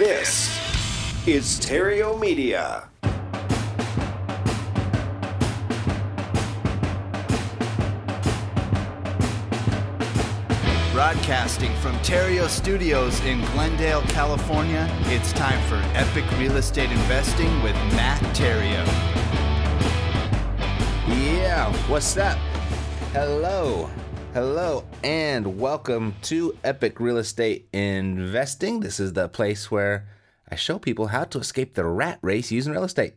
This is Theriault Media. Broadcasting from Theriault Studios in Glendale, California, it's time for Epic Real Estate Investing with Matt Theriault. Yeah, what's up? Hello, hello, and welcome to Epic Real Estate Investing. This is the place where I show people how to escape the rat race using real estate.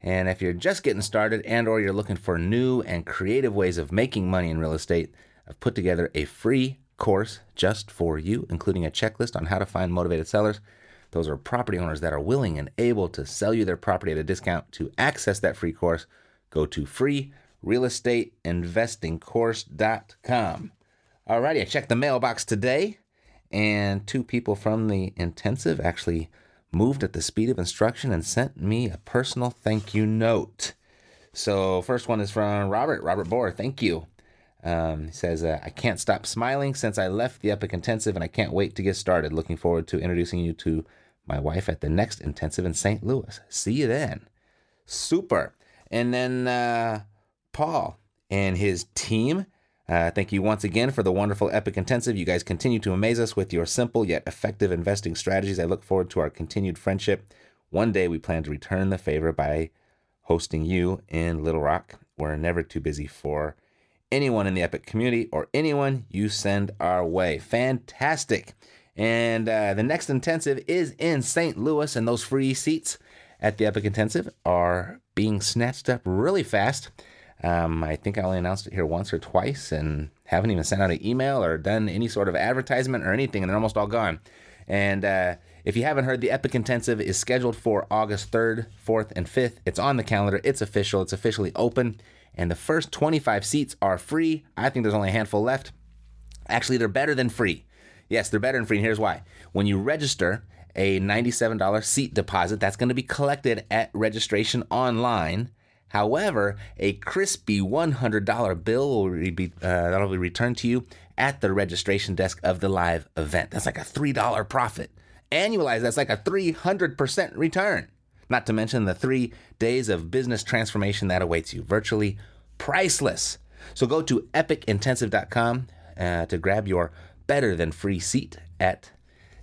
And if you're just getting started and or you're looking for new and creative ways of making money in real estate, I've put together a free course just for you, including a checklist on how to find motivated sellers. Those are property owners that are willing and able to sell you their property at a discount. To access that free course, go to freerealestateinvestingcourse.com. Alrighty, I checked the mailbox today, and two people from the intensive actually moved at the speed of instruction and sent me a personal thank you note. So, first one is from Robert, Robert Bohr. Thank you. Um, he says, uh, I can't stop smiling since I left the Epic Intensive and I can't wait to get started. Looking forward to introducing you to my wife at the next intensive in St. Louis. See you then. Super. And then uh, Paul and his team. Uh, thank you once again for the wonderful Epic Intensive. You guys continue to amaze us with your simple yet effective investing strategies. I look forward to our continued friendship. One day we plan to return the favor by hosting you in Little Rock. We're never too busy for anyone in the Epic community or anyone you send our way. Fantastic. And uh, the next intensive is in St. Louis, and those free seats at the Epic Intensive are being snatched up really fast. Um, I think I only announced it here once or twice and haven't even sent out an email or done any sort of advertisement or anything, and they're almost all gone. And uh, if you haven't heard, the Epic Intensive is scheduled for August 3rd, 4th, and 5th. It's on the calendar, it's official, it's officially open and the first 25 seats are free. I think there's only a handful left. Actually, they're better than free. Yes, they're better than free, and here's why. When you register a $97 seat deposit, that's going to be collected at registration online. However, a crispy $100 bill will be uh, that'll be returned to you at the registration desk of the live event. That's like a $3 profit. Annualized, that's like a 300% return not to mention the three days of business transformation that awaits you. Virtually priceless. So go to epicintensive.com uh, to grab your better than free seat at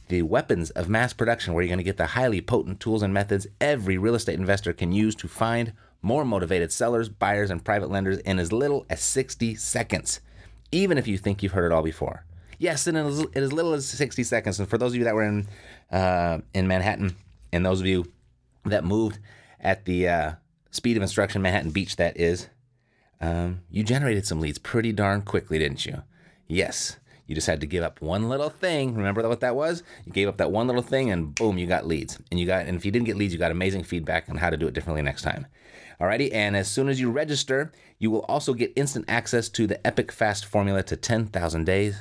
the weapons of mass production, where you're going to get the highly potent tools and methods every real estate investor can use to find more motivated sellers, buyers, and private lenders in as little as 60 seconds, even if you think you've heard it all before. Yes, in as, in as little as 60 seconds. And for those of you that were in uh, in Manhattan, and those of you that moved at the uh, speed of instruction, Manhattan Beach, that is, um, you generated some leads pretty darn quickly, didn't you? Yes. You just had to give up one little thing. Remember what that was? You gave up that one little thing, and boom, you got leads. And you got, and if you didn't get leads, you got amazing feedback on how to do it differently next time. Alrighty, and as soon as you register, you will also get instant access to the Epic Fast formula to 10,000 days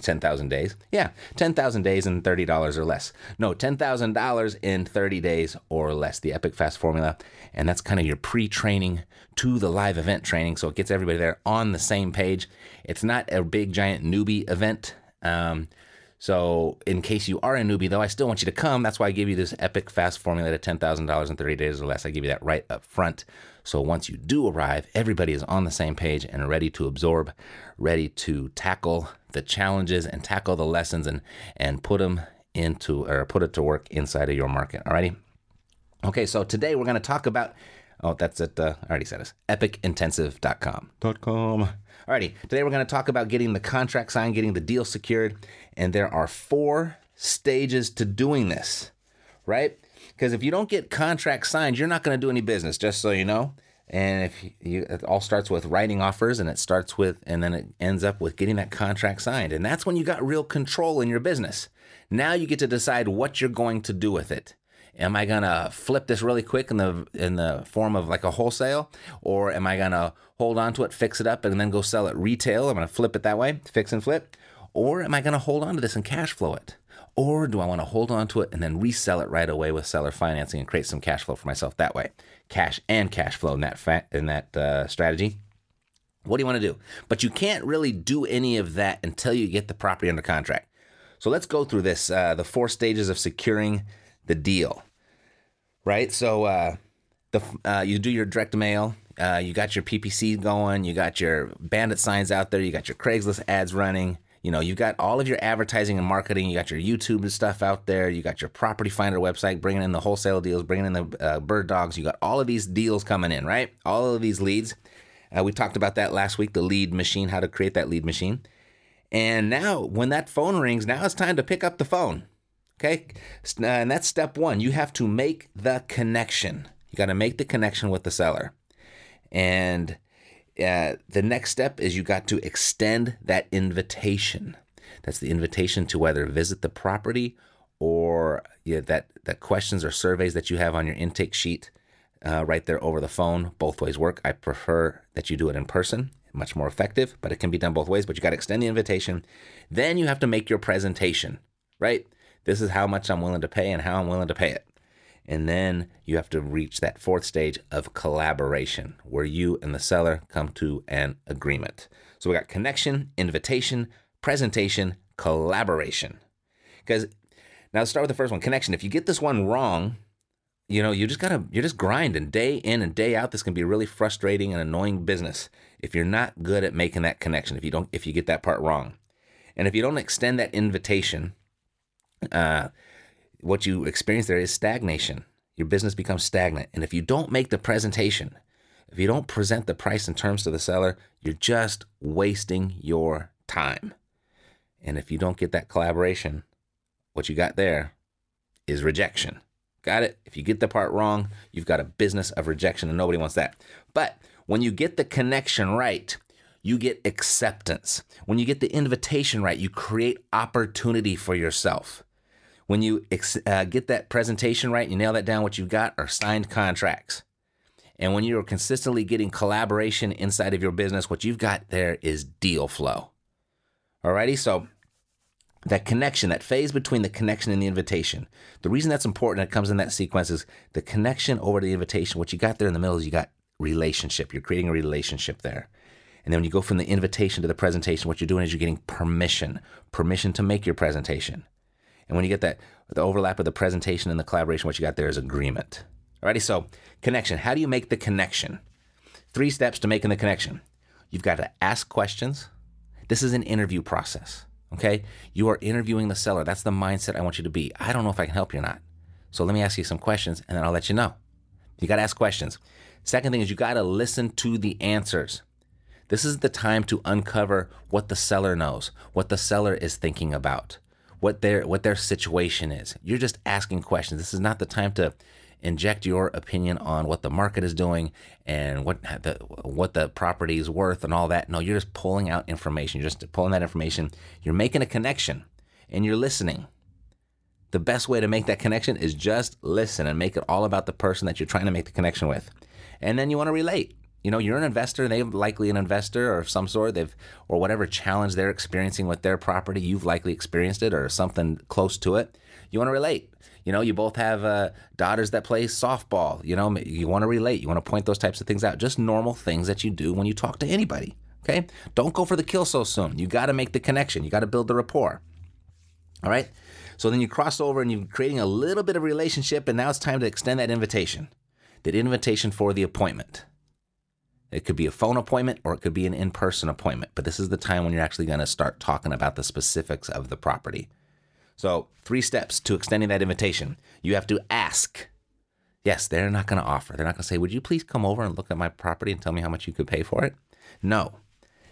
10,000 days. Yeah, 10,000 days and $30 or less. No, $10,000 in 30 days or less, the Epic Fast formula. And that's kind of your pre training to the live event training. So it gets everybody there on the same page. It's not a big, giant newbie event. Um, so, in case you are a newbie, though, I still want you to come. That's why I give you this epic fast formula to $10,000 in 30 days or less. I give you that right up front. So, once you do arrive, everybody is on the same page and ready to absorb, ready to tackle the challenges and tackle the lessons and, and put them into or put it to work inside of your market. Alrighty. Okay, so today we're going to talk about. Oh, that's it. Uh, I already said this. EpicIntensive.com. .com. Alrighty. Today we're going to talk about getting the contract signed, getting the deal secured, and there are four stages to doing this. Right? Because if you don't get contract signed, you're not going to do any business. Just so you know. And if you, it all starts with writing offers, and it starts with, and then it ends up with getting that contract signed, and that's when you got real control in your business. Now you get to decide what you're going to do with it. Am I gonna flip this really quick in the in the form of like a wholesale, or am I gonna hold on to it, fix it up, and then go sell it retail? I'm gonna flip it that way, fix and flip, or am I gonna hold on to this and cash flow it? Or do I want to hold on to it and then resell it right away with seller financing and create some cash flow for myself that way? Cash and cash flow in that fa- in that uh, strategy. What do you want to do? But you can't really do any of that until you get the property under contract. So let's go through this uh, the four stages of securing the deal. Right? So uh, the uh, you do your direct mail, uh, you got your PPC going, you got your bandit signs out there, you got your Craigslist ads running, you know, you got all of your advertising and marketing. You got your YouTube and stuff out there. You got your Property Finder website, bringing in the wholesale deals, bringing in the uh, bird dogs. You got all of these deals coming in, right? All of these leads. Uh, we talked about that last week, the lead machine, how to create that lead machine. And now, when that phone rings, now it's time to pick up the phone. Okay. Uh, and that's step one. You have to make the connection. You got to make the connection with the seller. And uh, the next step is you got to extend that invitation. That's the invitation to whether visit the property or yeah, that that questions or surveys that you have on your intake sheet uh, right there over the phone. Both ways work. I prefer that you do it in person, much more effective, but it can be done both ways. But you got to extend the invitation. Then you have to make your presentation, right? This is how much I'm willing to pay and how I'm willing to pay it. And then you have to reach that fourth stage of collaboration where you and the seller come to an agreement. So we got connection, invitation, presentation, collaboration. Because now let's start with the first one connection. If you get this one wrong, you know, you just gotta, you're just grinding day in and day out. This can be a really frustrating and annoying business if you're not good at making that connection, if you don't, if you get that part wrong. And if you don't extend that invitation, uh, what you experience there is stagnation. Your business becomes stagnant. And if you don't make the presentation, if you don't present the price and terms to the seller, you're just wasting your time. And if you don't get that collaboration, what you got there is rejection. Got it? If you get the part wrong, you've got a business of rejection and nobody wants that. But when you get the connection right, you get acceptance. When you get the invitation right, you create opportunity for yourself. When you uh, get that presentation right, and you nail that down, what you've got are signed contracts. And when you're consistently getting collaboration inside of your business, what you've got there is deal flow. Alrighty, so that connection, that phase between the connection and the invitation. The reason that's important, it comes in that sequence, is the connection over the invitation. What you got there in the middle is you got relationship. You're creating a relationship there. And then when you go from the invitation to the presentation, what you're doing is you're getting permission, permission to make your presentation. And when you get that, the overlap of the presentation and the collaboration, what you got there is agreement. Alrighty, so connection. How do you make the connection? Three steps to making the connection. You've got to ask questions. This is an interview process. Okay. You are interviewing the seller. That's the mindset I want you to be. I don't know if I can help you or not. So let me ask you some questions and then I'll let you know. You got to ask questions. Second thing is you got to listen to the answers. This is the time to uncover what the seller knows, what the seller is thinking about what their what their situation is. You're just asking questions. This is not the time to inject your opinion on what the market is doing and what the what the property is worth and all that. No, you're just pulling out information. You're just pulling that information. You're making a connection and you're listening. The best way to make that connection is just listen and make it all about the person that you're trying to make the connection with. And then you want to relate you know you're an investor they're likely an investor or some sort they've or whatever challenge they're experiencing with their property you've likely experienced it or something close to it you want to relate. You know you both have uh, daughters that play softball you know you want to relate you want to point those types of things out just normal things that you do when you talk to anybody okay? Don't go for the kill so soon you got to make the connection you got to build the rapport all right? So then you cross over and you're creating a little bit of relationship and now it's time to extend that invitation that invitation for the appointment it could be a phone appointment or it could be an in person appointment, but this is the time when you're actually going to start talking about the specifics of the property. So, three steps to extending that invitation. You have to ask. Yes, they're not going to offer. They're not going to say, Would you please come over and look at my property and tell me how much you could pay for it? No,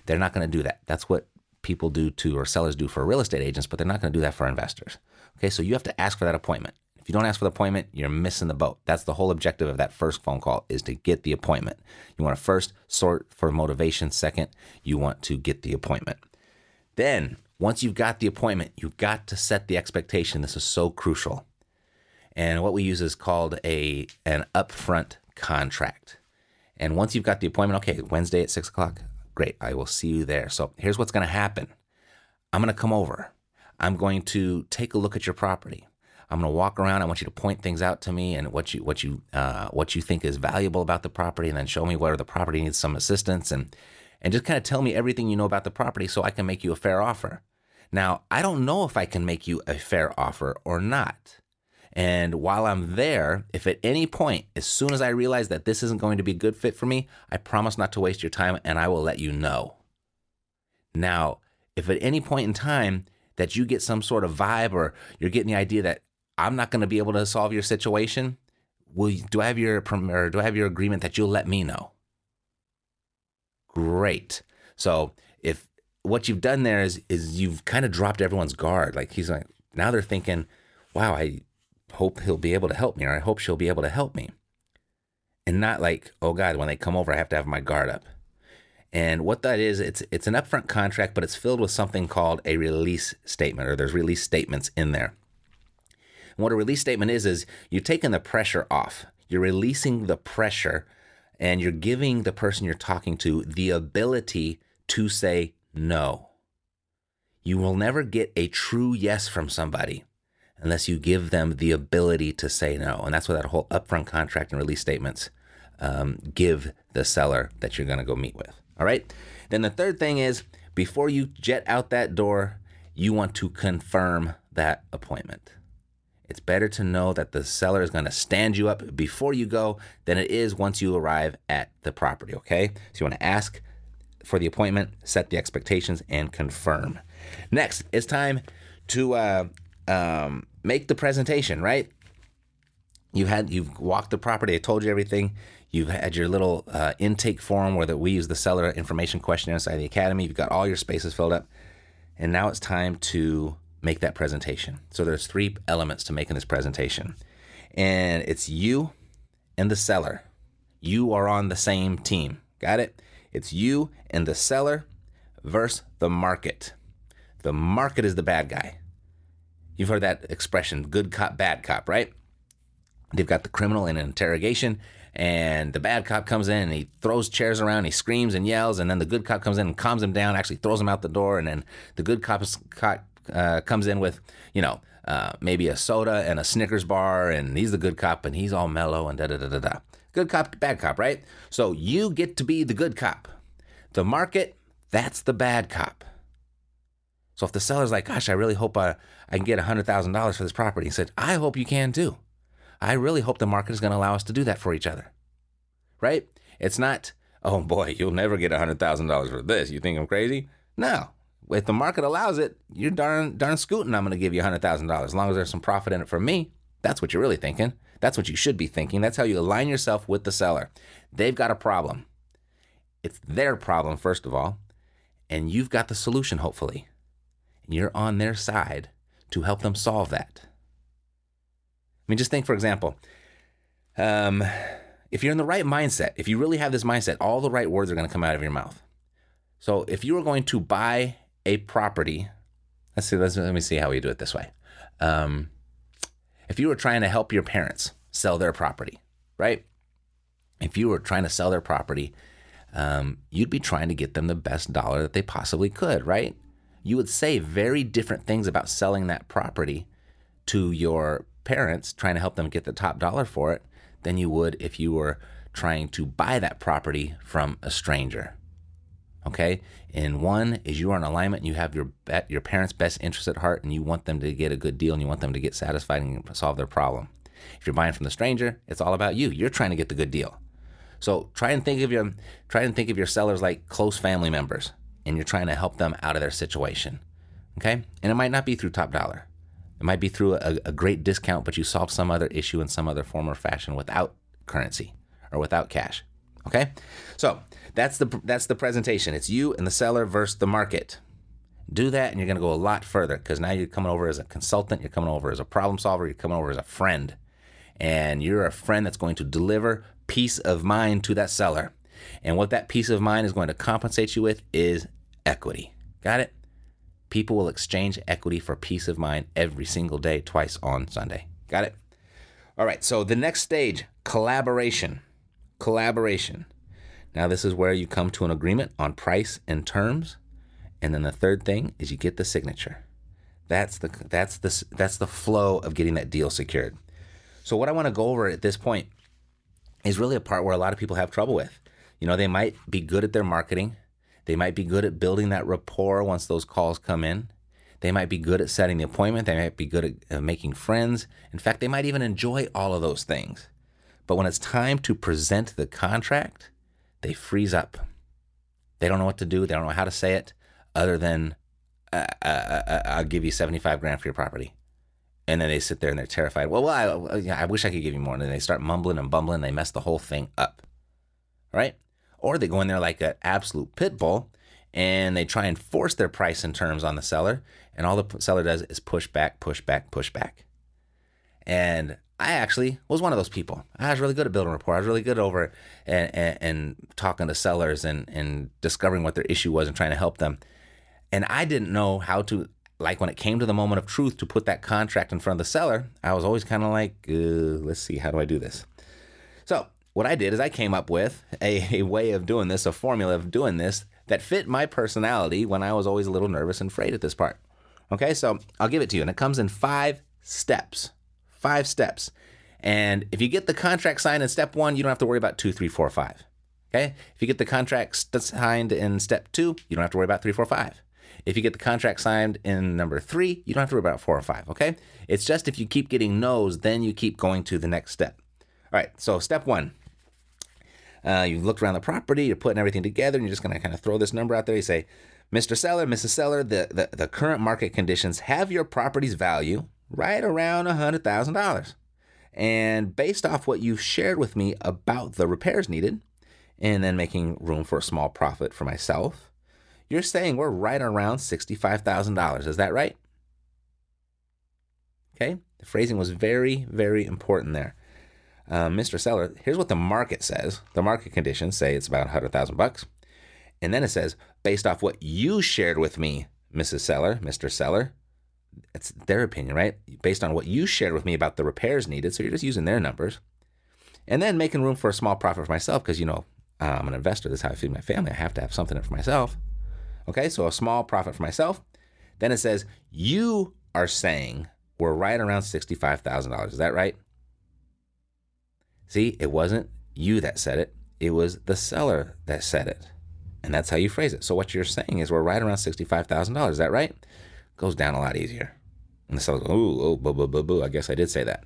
they're not going to do that. That's what people do to or sellers do for real estate agents, but they're not going to do that for investors. Okay, so you have to ask for that appointment. If you don't ask for the appointment, you're missing the boat. That's the whole objective of that first phone call is to get the appointment. You want to first sort for motivation. Second, you want to get the appointment. Then, once you've got the appointment, you've got to set the expectation. This is so crucial. And what we use is called a an upfront contract. And once you've got the appointment, okay, Wednesday at six o'clock, great, I will see you there. So here's what's going to happen. I'm going to come over. I'm going to take a look at your property. I'm going to walk around. I want you to point things out to me and what you what you uh, what you think is valuable about the property, and then show me where the property needs some assistance, and and just kind of tell me everything you know about the property, so I can make you a fair offer. Now, I don't know if I can make you a fair offer or not. And while I'm there, if at any point, as soon as I realize that this isn't going to be a good fit for me, I promise not to waste your time and I will let you know. Now, if at any point in time that you get some sort of vibe or you're getting the idea that I'm not going to be able to solve your situation, will you, do I have your or do I have your agreement that you'll let me know? Great. So if what you've done there is is you've kind of dropped everyone's guard. Like he's like now they're thinking, wow, I hope he'll be able to help me, or I hope she'll be able to help me. And not like, oh God, when they come over, I have to have my guard up. And what that is, it's it's an upfront contract, but it's filled with something called a release statement, or there's release statements in there. And what a release statement is, is you're taking the pressure off. You're releasing the pressure and you're giving the person you're talking to the ability to say no. You will never get a true yes from somebody unless you give them the ability to say no. And that's what that whole upfront contract and release statements um, give the seller that you're going to go meet with. All right. Then the third thing is before you jet out that door, you want to confirm that appointment. It's better to know that the seller is going to stand you up before you go than it is once you arrive at the property. Okay. So you want to ask for the appointment, set the expectations, and confirm. Next, it's time to uh, um, make the presentation, right? You've had you've walked the property. I told you everything. You've had your little uh, intake form where that we use the seller information questionnaire inside the academy. You've got all your spaces filled up, and now it's time to make that presentation. So there's three elements to making this presentation, and it's you and the seller. You are on the same team. Got it? It's you and the seller versus the market. The market is the bad guy. You've heard that expression, good cop, bad cop, right? They've got the criminal in an interrogation, and the bad cop comes in and he throws chairs around, he screams and yells, and then the good cop comes in and calms him down, actually throws him out the door, and then the good cop, is cop uh, comes in with, you know, uh, maybe a soda and a Snickers bar, and he's the good cop, and he's all mellow and da da da da da. Good cop, bad cop, right? So you get to be the good cop. The market, that's the bad cop. So if the seller's like, gosh, I really hope I, I can get $100,000 for this property, he said, I hope you can too. I really hope the market is going to allow us to do that for each other. Right? It's not, oh boy, you'll never get $100,000 for this. You think I'm crazy? No. If the market allows it, you're darn, darn scooting. I'm going to give you $100,000 as long as there's some profit in it for me. That's what you're really thinking. That's what you should be thinking. That's how you align yourself with the seller. They've got a problem. It's their problem, first of all, and you've got the solution, hopefully and you're on their side to help them solve that. I mean, just think, for example, um, if you're in the right mindset, if you really have this mindset, all the right words are going to come out of your mouth. So if you were going to buy a property, let's see, let's, let me see how we do it this way. Um, if you were trying to help your parents sell their property, right? If you were trying to sell their property, um, you'd be trying to get them the best dollar that they possibly could, right? you would say very different things about selling that property to your parents, trying to help them get the top dollar for it, than you would if you were trying to buy that property from a stranger. Okay? And one is you are in alignment and you have your your parents' best interest at heart and you want them to get a good deal and you want them to get satisfied and solve their problem. If you're buying from the stranger, it's all about you. You're trying to get the good deal. So try and think of your try and think of your sellers like close family members and you're trying to help them out of their situation. Okay? And it might not be through top dollar. It might be through a, a great discount, but you solve some other issue in some other form or fashion without currency or without cash. Okay? So that's the that's the presentation. It's you and the seller versus the market. Do that and you're gonna go a lot further because now you're coming over as a consultant, you're coming over as a problem solver, you're coming over as a friend. And you're a friend that's going to deliver peace of mind to that seller. And what that peace of mind is going to compensate you with is equity. Got it? People will exchange equity for peace of mind every single day, twice on Sunday. Got it? All right, so the next stage collaboration. Collaboration. Now, this is where you come to an agreement on price and terms. And then the third thing is you get the signature. That's the that's the that's the flow of getting that deal secured. So what I want to go over at this point is really a part where a lot of people have trouble with. You know, they might be good at their marketing. They might be good at building that rapport once those calls come in. They might be good at setting the appointment. They might be good at uh, making friends. In fact, they might even enjoy all of those things. But when it's time to present the contract, they freeze up. They don't know what to do. They don't know how to say it other than, uh, uh, uh, uh I'll give you 75 grand for your property. And then they sit there and they're terrified. Well, well I, I wish I could give you more. And then they start mumbling and bumbling. They mess the whole thing up. Right? Or they go in there like an absolute pit bull and they try and force their price and terms on the seller. And all the seller does is push back, push back, push back. And I actually was one of those people. I was really good at building rapport. I was really good over and, and, and talking to sellers and, and discovering what their issue was and trying to help them. And I didn't know how to, like when it came to the moment of truth to put that contract in front of the seller, I was always kind of like, uh, let's see, how do I do this? So what I did is I came up with a, a way of doing this, a formula of doing this that fit my personality when I was always a little nervous and afraid at this part. Okay, so I'll give it to you. And it comes in five steps. Five steps. And if you get the contract signed in step one, you don't have to worry about two, three, four, five. Okay? If you get the contract signed in step two, you don't have to worry about three, four, five. If you get the contract signed in number three, you don't have to worry about four or five. Okay? It's just if you keep getting no's, then you keep going to the next step. All right, so step one uh, you've looked around the property, you're putting everything together, and you're just going to kind of throw this number out there. You say, Mr. Seller, Mrs. Seller, the, the, the current market conditions have your property's value right around $100,000. And based off what you've shared with me about the repairs needed, and then making room for a small profit for myself, you're saying we're right around $65,000. Is that right? Okay, the phrasing was very, very important there uh, Mr. Seller, here's what the market says. The market conditions say it's about 100,000 bucks. And then it says, based off what you shared with me, Mrs. Seller, Mr. Seller, it's their opinion, right? Based on what you shared with me about the repairs needed. So you're just using their numbers. And then making room for a small profit for myself because, you know, I'm an investor. This is how I feed my family. I have to have something for myself. Okay, so a small profit for myself. Then it says, you are saying we're right around $65,000. Is that right? See, it wasn't you that said it, it was the seller that said it. And that's how you phrase it. So what you're saying is we're right around $65,000. Is that right? Goes down a lot easier. And the goes, ooh, oh, boo, boo, boo, boo. I guess I did say that.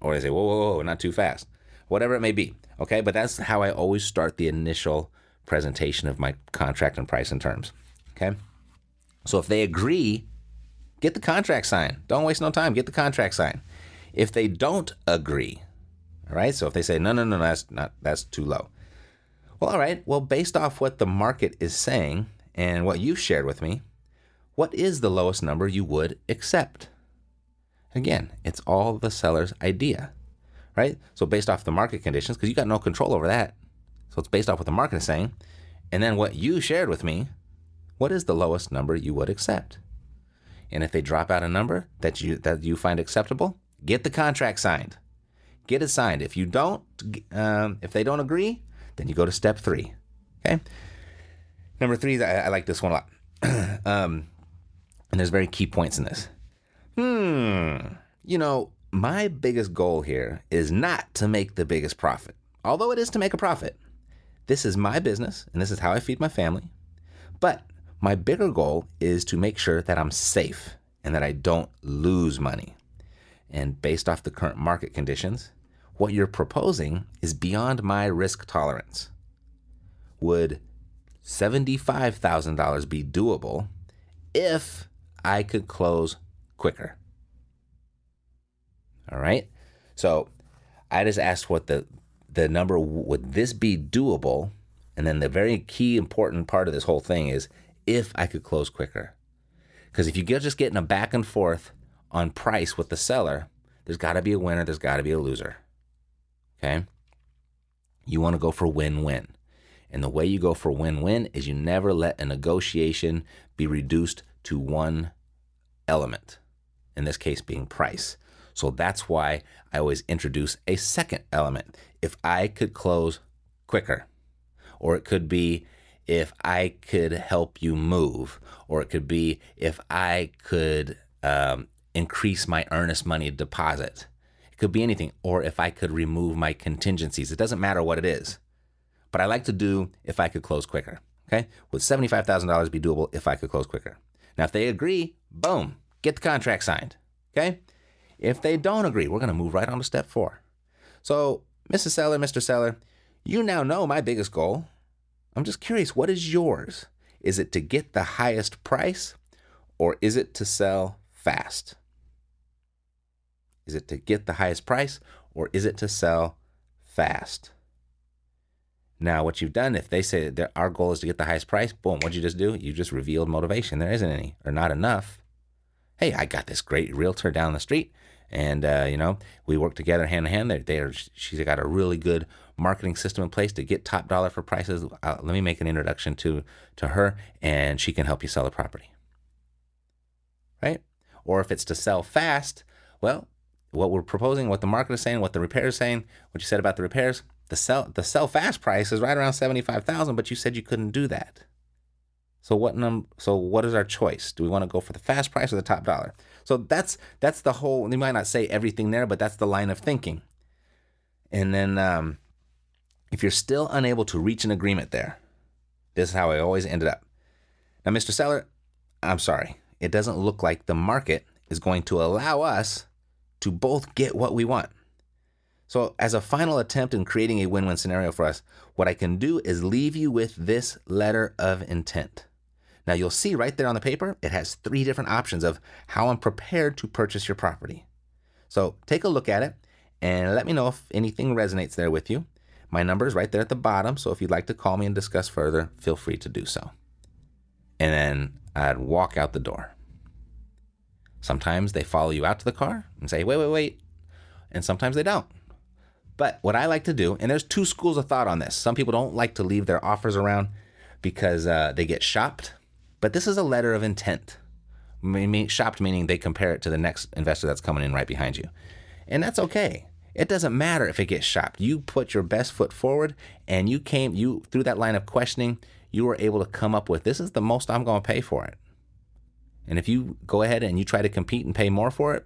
Or they say, whoa, whoa, whoa, not too fast. Whatever it may be. Okay. But that's how I always start the initial presentation of my contract and price and terms. Okay. So if they agree, get the contract signed. Don't waste no time. Get the contract signed. If they don't agree, all right. So if they say, no, no, no, that's not, that's too low. Well, all right. Well, based off what the market is saying and what you've shared with me, what is the lowest number you would accept? Again, it's all the seller's idea, right? So based off the market conditions, because you got no control over that. So it's based off what the market is saying. And then what you shared with me, what is the lowest number you would accept? And if they drop out a number that you that you find acceptable, get the contract signed get it signed. If you don't, um, if they don't agree, then you go to step three. Okay. Number three, I, I like this one a lot. um, and there's very key points in this. Hmm. You know, my biggest goal here is not to make the biggest profit, although it is to make a profit. This is my business and this is how I feed my family. But my bigger goal is to make sure that I'm safe and that I don't lose money. And based off the current market conditions, what you're proposing is beyond my risk tolerance. Would $75,000 be doable if I could close quicker? All right. So I just asked what the the number would this be doable, and then the very key important part of this whole thing is if I could close quicker. Because if you get just getting a back and forth on price with the seller, there's got to be a winner, there's got to be a loser. Okay? You want to go for win win. And the way you go for win win is you never let a negotiation be reduced to one element, in this case being price. So that's why I always introduce a second element. If I could close quicker, or it could be if I could help you move, or it could be if I could um, increase my earnest money deposit. It could be anything, or if I could remove my contingencies. It doesn't matter what it is. But I like to do if I could close quicker. Okay? Would $75,000 be doable if I could close quicker? Now, if they agree, boom, get the contract signed. Okay? If they don't agree, we're going to move right on to step four. So, Mrs. Seller, Mr. Seller, you now know my biggest goal. I'm just curious, what is yours? Is it to get the highest price or is it to sell fast? Is it to get the highest price or is it to sell fast? Now, what you've done, if they say that our goal is to get the highest price, boom, what'd you just do? You just revealed motivation. There isn't any or not enough. Hey, I got this great realtor down the street and uh, you know we work together hand in hand. They're, they're she's got a really good marketing system in place to get top dollar for prices. Uh, let me make an introduction to to her, and she can help you sell the property. Right? Or if it's to sell fast, well, what we're proposing, what the market is saying, what the repair is saying, what you said about the repairs, the sell the sell fast price is right around seventy five thousand, but you said you couldn't do that. So what num so what is our choice? Do we want to go for the fast price or the top dollar? So that's that's the whole. They might not say everything there, but that's the line of thinking. And then um, if you're still unable to reach an agreement there, this is how I always ended up. Now, Mr. Seller, I'm sorry. It doesn't look like the market is going to allow us to both get what we want. So, as a final attempt in creating a win win scenario for us, what I can do is leave you with this letter of intent. Now you'll see right there on the paper, it has three different options of how I'm prepared to purchase your property. So take a look at it and let me know if anything resonates there with you. My number is right there at the bottom, so if you'd like to call me and discuss further, feel free to do so. And then I'd walk out the door. Sometimes they follow you out to the car and say, wait, wait, wait. And sometimes they don't. But what I like to do, and there's two schools of thought on this. Some people don't like to leave their offers around because uh, they get shopped but this is a letter of intent. Shopped meaning they compare it to the next investor that's coming in right behind you. And that's okay. It doesn't matter if it gets shopped. You put your best foot forward and you came you through that line of questioning, you were able to come up with this is the most I'm going to pay for it. And if you go ahead and you try to compete and pay more for it,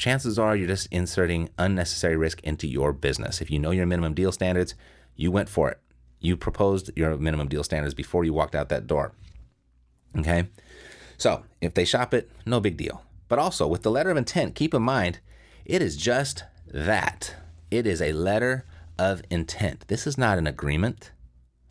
chances are you're just inserting unnecessary risk into your business. If you know your minimum deal standards, you went for it. You proposed your minimum deal standards before you walked out that door. Okay. So if they shop it, no big deal. But also with the letter of intent, keep in mind it is just that. It is a letter of intent. This is not an agreement.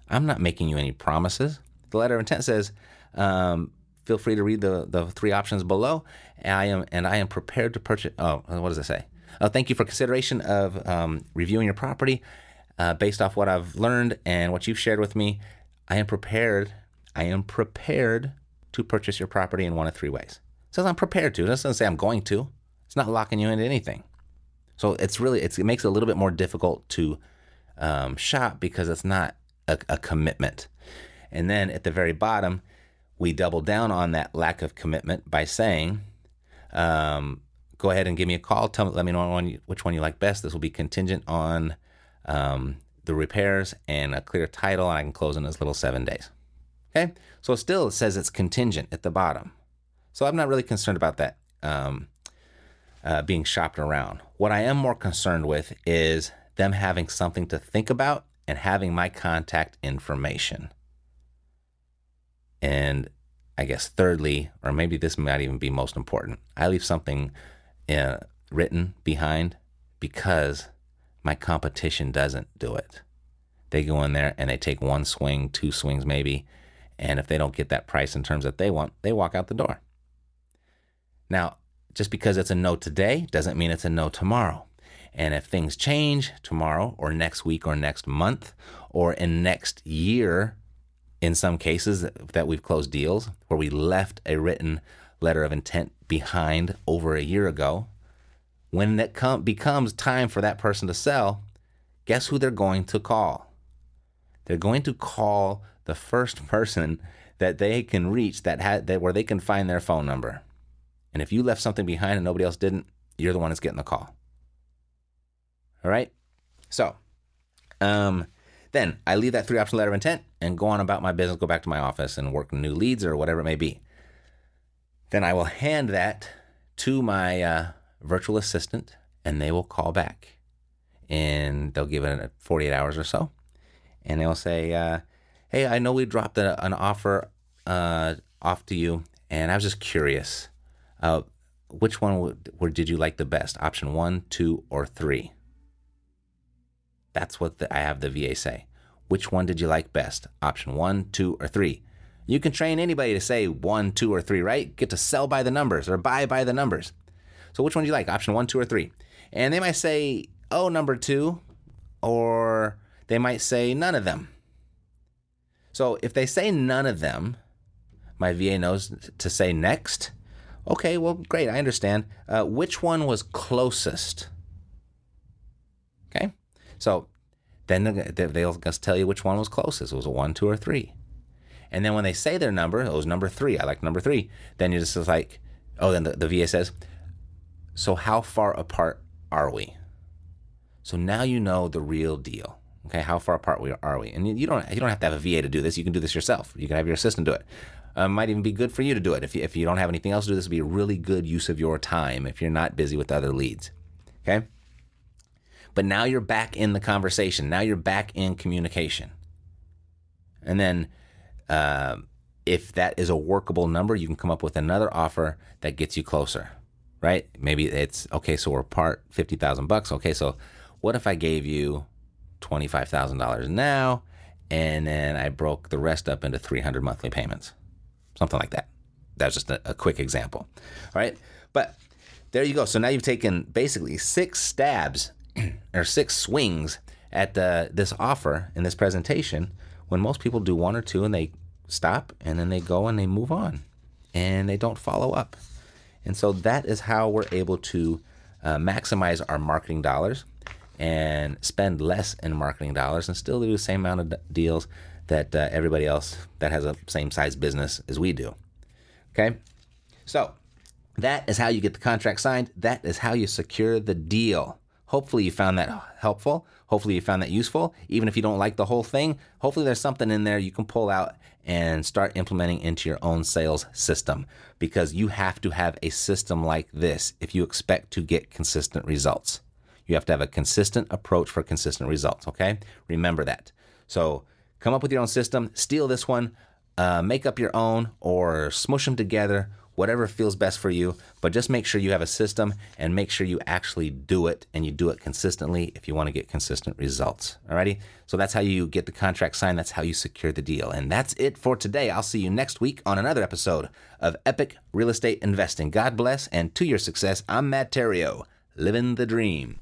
I'm not making you any promises. The letter of intent says, um, feel free to read the, the three options below. I am and I am prepared to purchase. Oh, what does it say? Oh, thank you for consideration of um, reviewing your property uh, based off what I've learned and what you've shared with me. I am prepared I am prepared to purchase your property in one of three ways. It says I'm prepared to. It doesn't say I'm going to. It's not locking you into anything. So it's really it's, it makes it a little bit more difficult to um, shop because it's not a, a commitment. And then at the very bottom, we double down on that lack of commitment by saying, um, "Go ahead and give me a call. Tell me, let me know which one you like best. This will be contingent on um, the repairs and a clear title, and I can close in as little seven days." Okay, so still it says it's contingent at the bottom. So I'm not really concerned about that um, uh, being shopped around. What I am more concerned with is them having something to think about and having my contact information. And I guess thirdly, or maybe this might even be most important, I leave something uh, written behind because my competition doesn't do it. They go in there and they take one swing, two swings maybe, and if they don't get that price in terms that they want, they walk out the door. Now, just because it's a no today doesn't mean it's a no tomorrow. And if things change tomorrow or next week or next month or in next year, in some cases that we've closed deals where we left a written letter of intent behind over a year ago, when it com- becomes time for that person to sell, guess who they're going to call? They're going to call the first person that they can reach that had that where they can find their phone number. And if you left something behind and nobody else didn't, you're the one that's getting the call. All right? So, um, then I leave that three option letter of intent and go on about my business, go back to my office and work new leads or whatever it may be. Then I will hand that to my uh, virtual assistant and they will call back. And they'll give it 48 hours or so. And they'll say, uh, Hey, I know we dropped a, an offer uh, off to you. And I was just curious. Uh, which one would, did you like the best? Option one, two, or three? That's what the, I have the VA say. Which one did you like best? Option one, two, or three? You can train anybody to say one, two, or three, right? Get to sell by the numbers or buy by the numbers. So which one do you like? Option one, two, or three? And they might say, oh, number two, or they might say none of them. So if they say none of them, my VA knows to say next. Okay, well, great, I understand. Uh, which one was closest? So then they'll just tell you which one was closest. It was a one, two, or three. And then when they say their number, it was number three. I like number three. Then you're just like, oh, then the, the VA says, so how far apart are we? So now you know the real deal. Okay, how far apart we are we? And you don't you don't have to have a VA to do this. You can do this yourself. You can have your assistant do it. Uh, might even be good for you to do it if you, if you don't have anything else to do. This would be a really good use of your time if you're not busy with other leads. Okay. But now you're back in the conversation. Now you're back in communication. And then uh, if that is a workable number, you can come up with another offer that gets you closer, right? Maybe it's okay, so we're part 50,000 bucks. Okay, so what if I gave you $25,000 now and then I broke the rest up into 300 monthly payments? Something like that. That's just a, a quick example. All right. But there you go. So now you've taken basically six stabs or six swings at the, this offer in this presentation when most people do one or two and they stop and then they go and they move on and they don't follow up. And so that is how we're able to uh, maximize our marketing dollars and spend less in marketing dollars and still do the same amount of d- deals that uh, everybody else that has a same size business as we do. Okay? So that is how you get the contract signed. That is how you secure the deal. Hopefully, you found that helpful. Hopefully, you found that useful. Even if you don't like the whole thing, hopefully, there's something in there you can pull out and start implementing into your own sales system because you have to have a system like this if you expect to get consistent results. You have to have a consistent approach for consistent results, okay? Remember that. So, come up with your own system, steal this one, uh, make up your own, or smush them together whatever feels best for you, but just make sure you have a system and make sure you actually do it and you do it consistently if you want to get consistent results. Alrighty? So that's how you get the contract signed, that's how you secure the deal. And that's it for today. I'll see you next week on another episode of Epic Real Estate Investing. God bless, and to your success, I'm Matt Theriault, living the dream.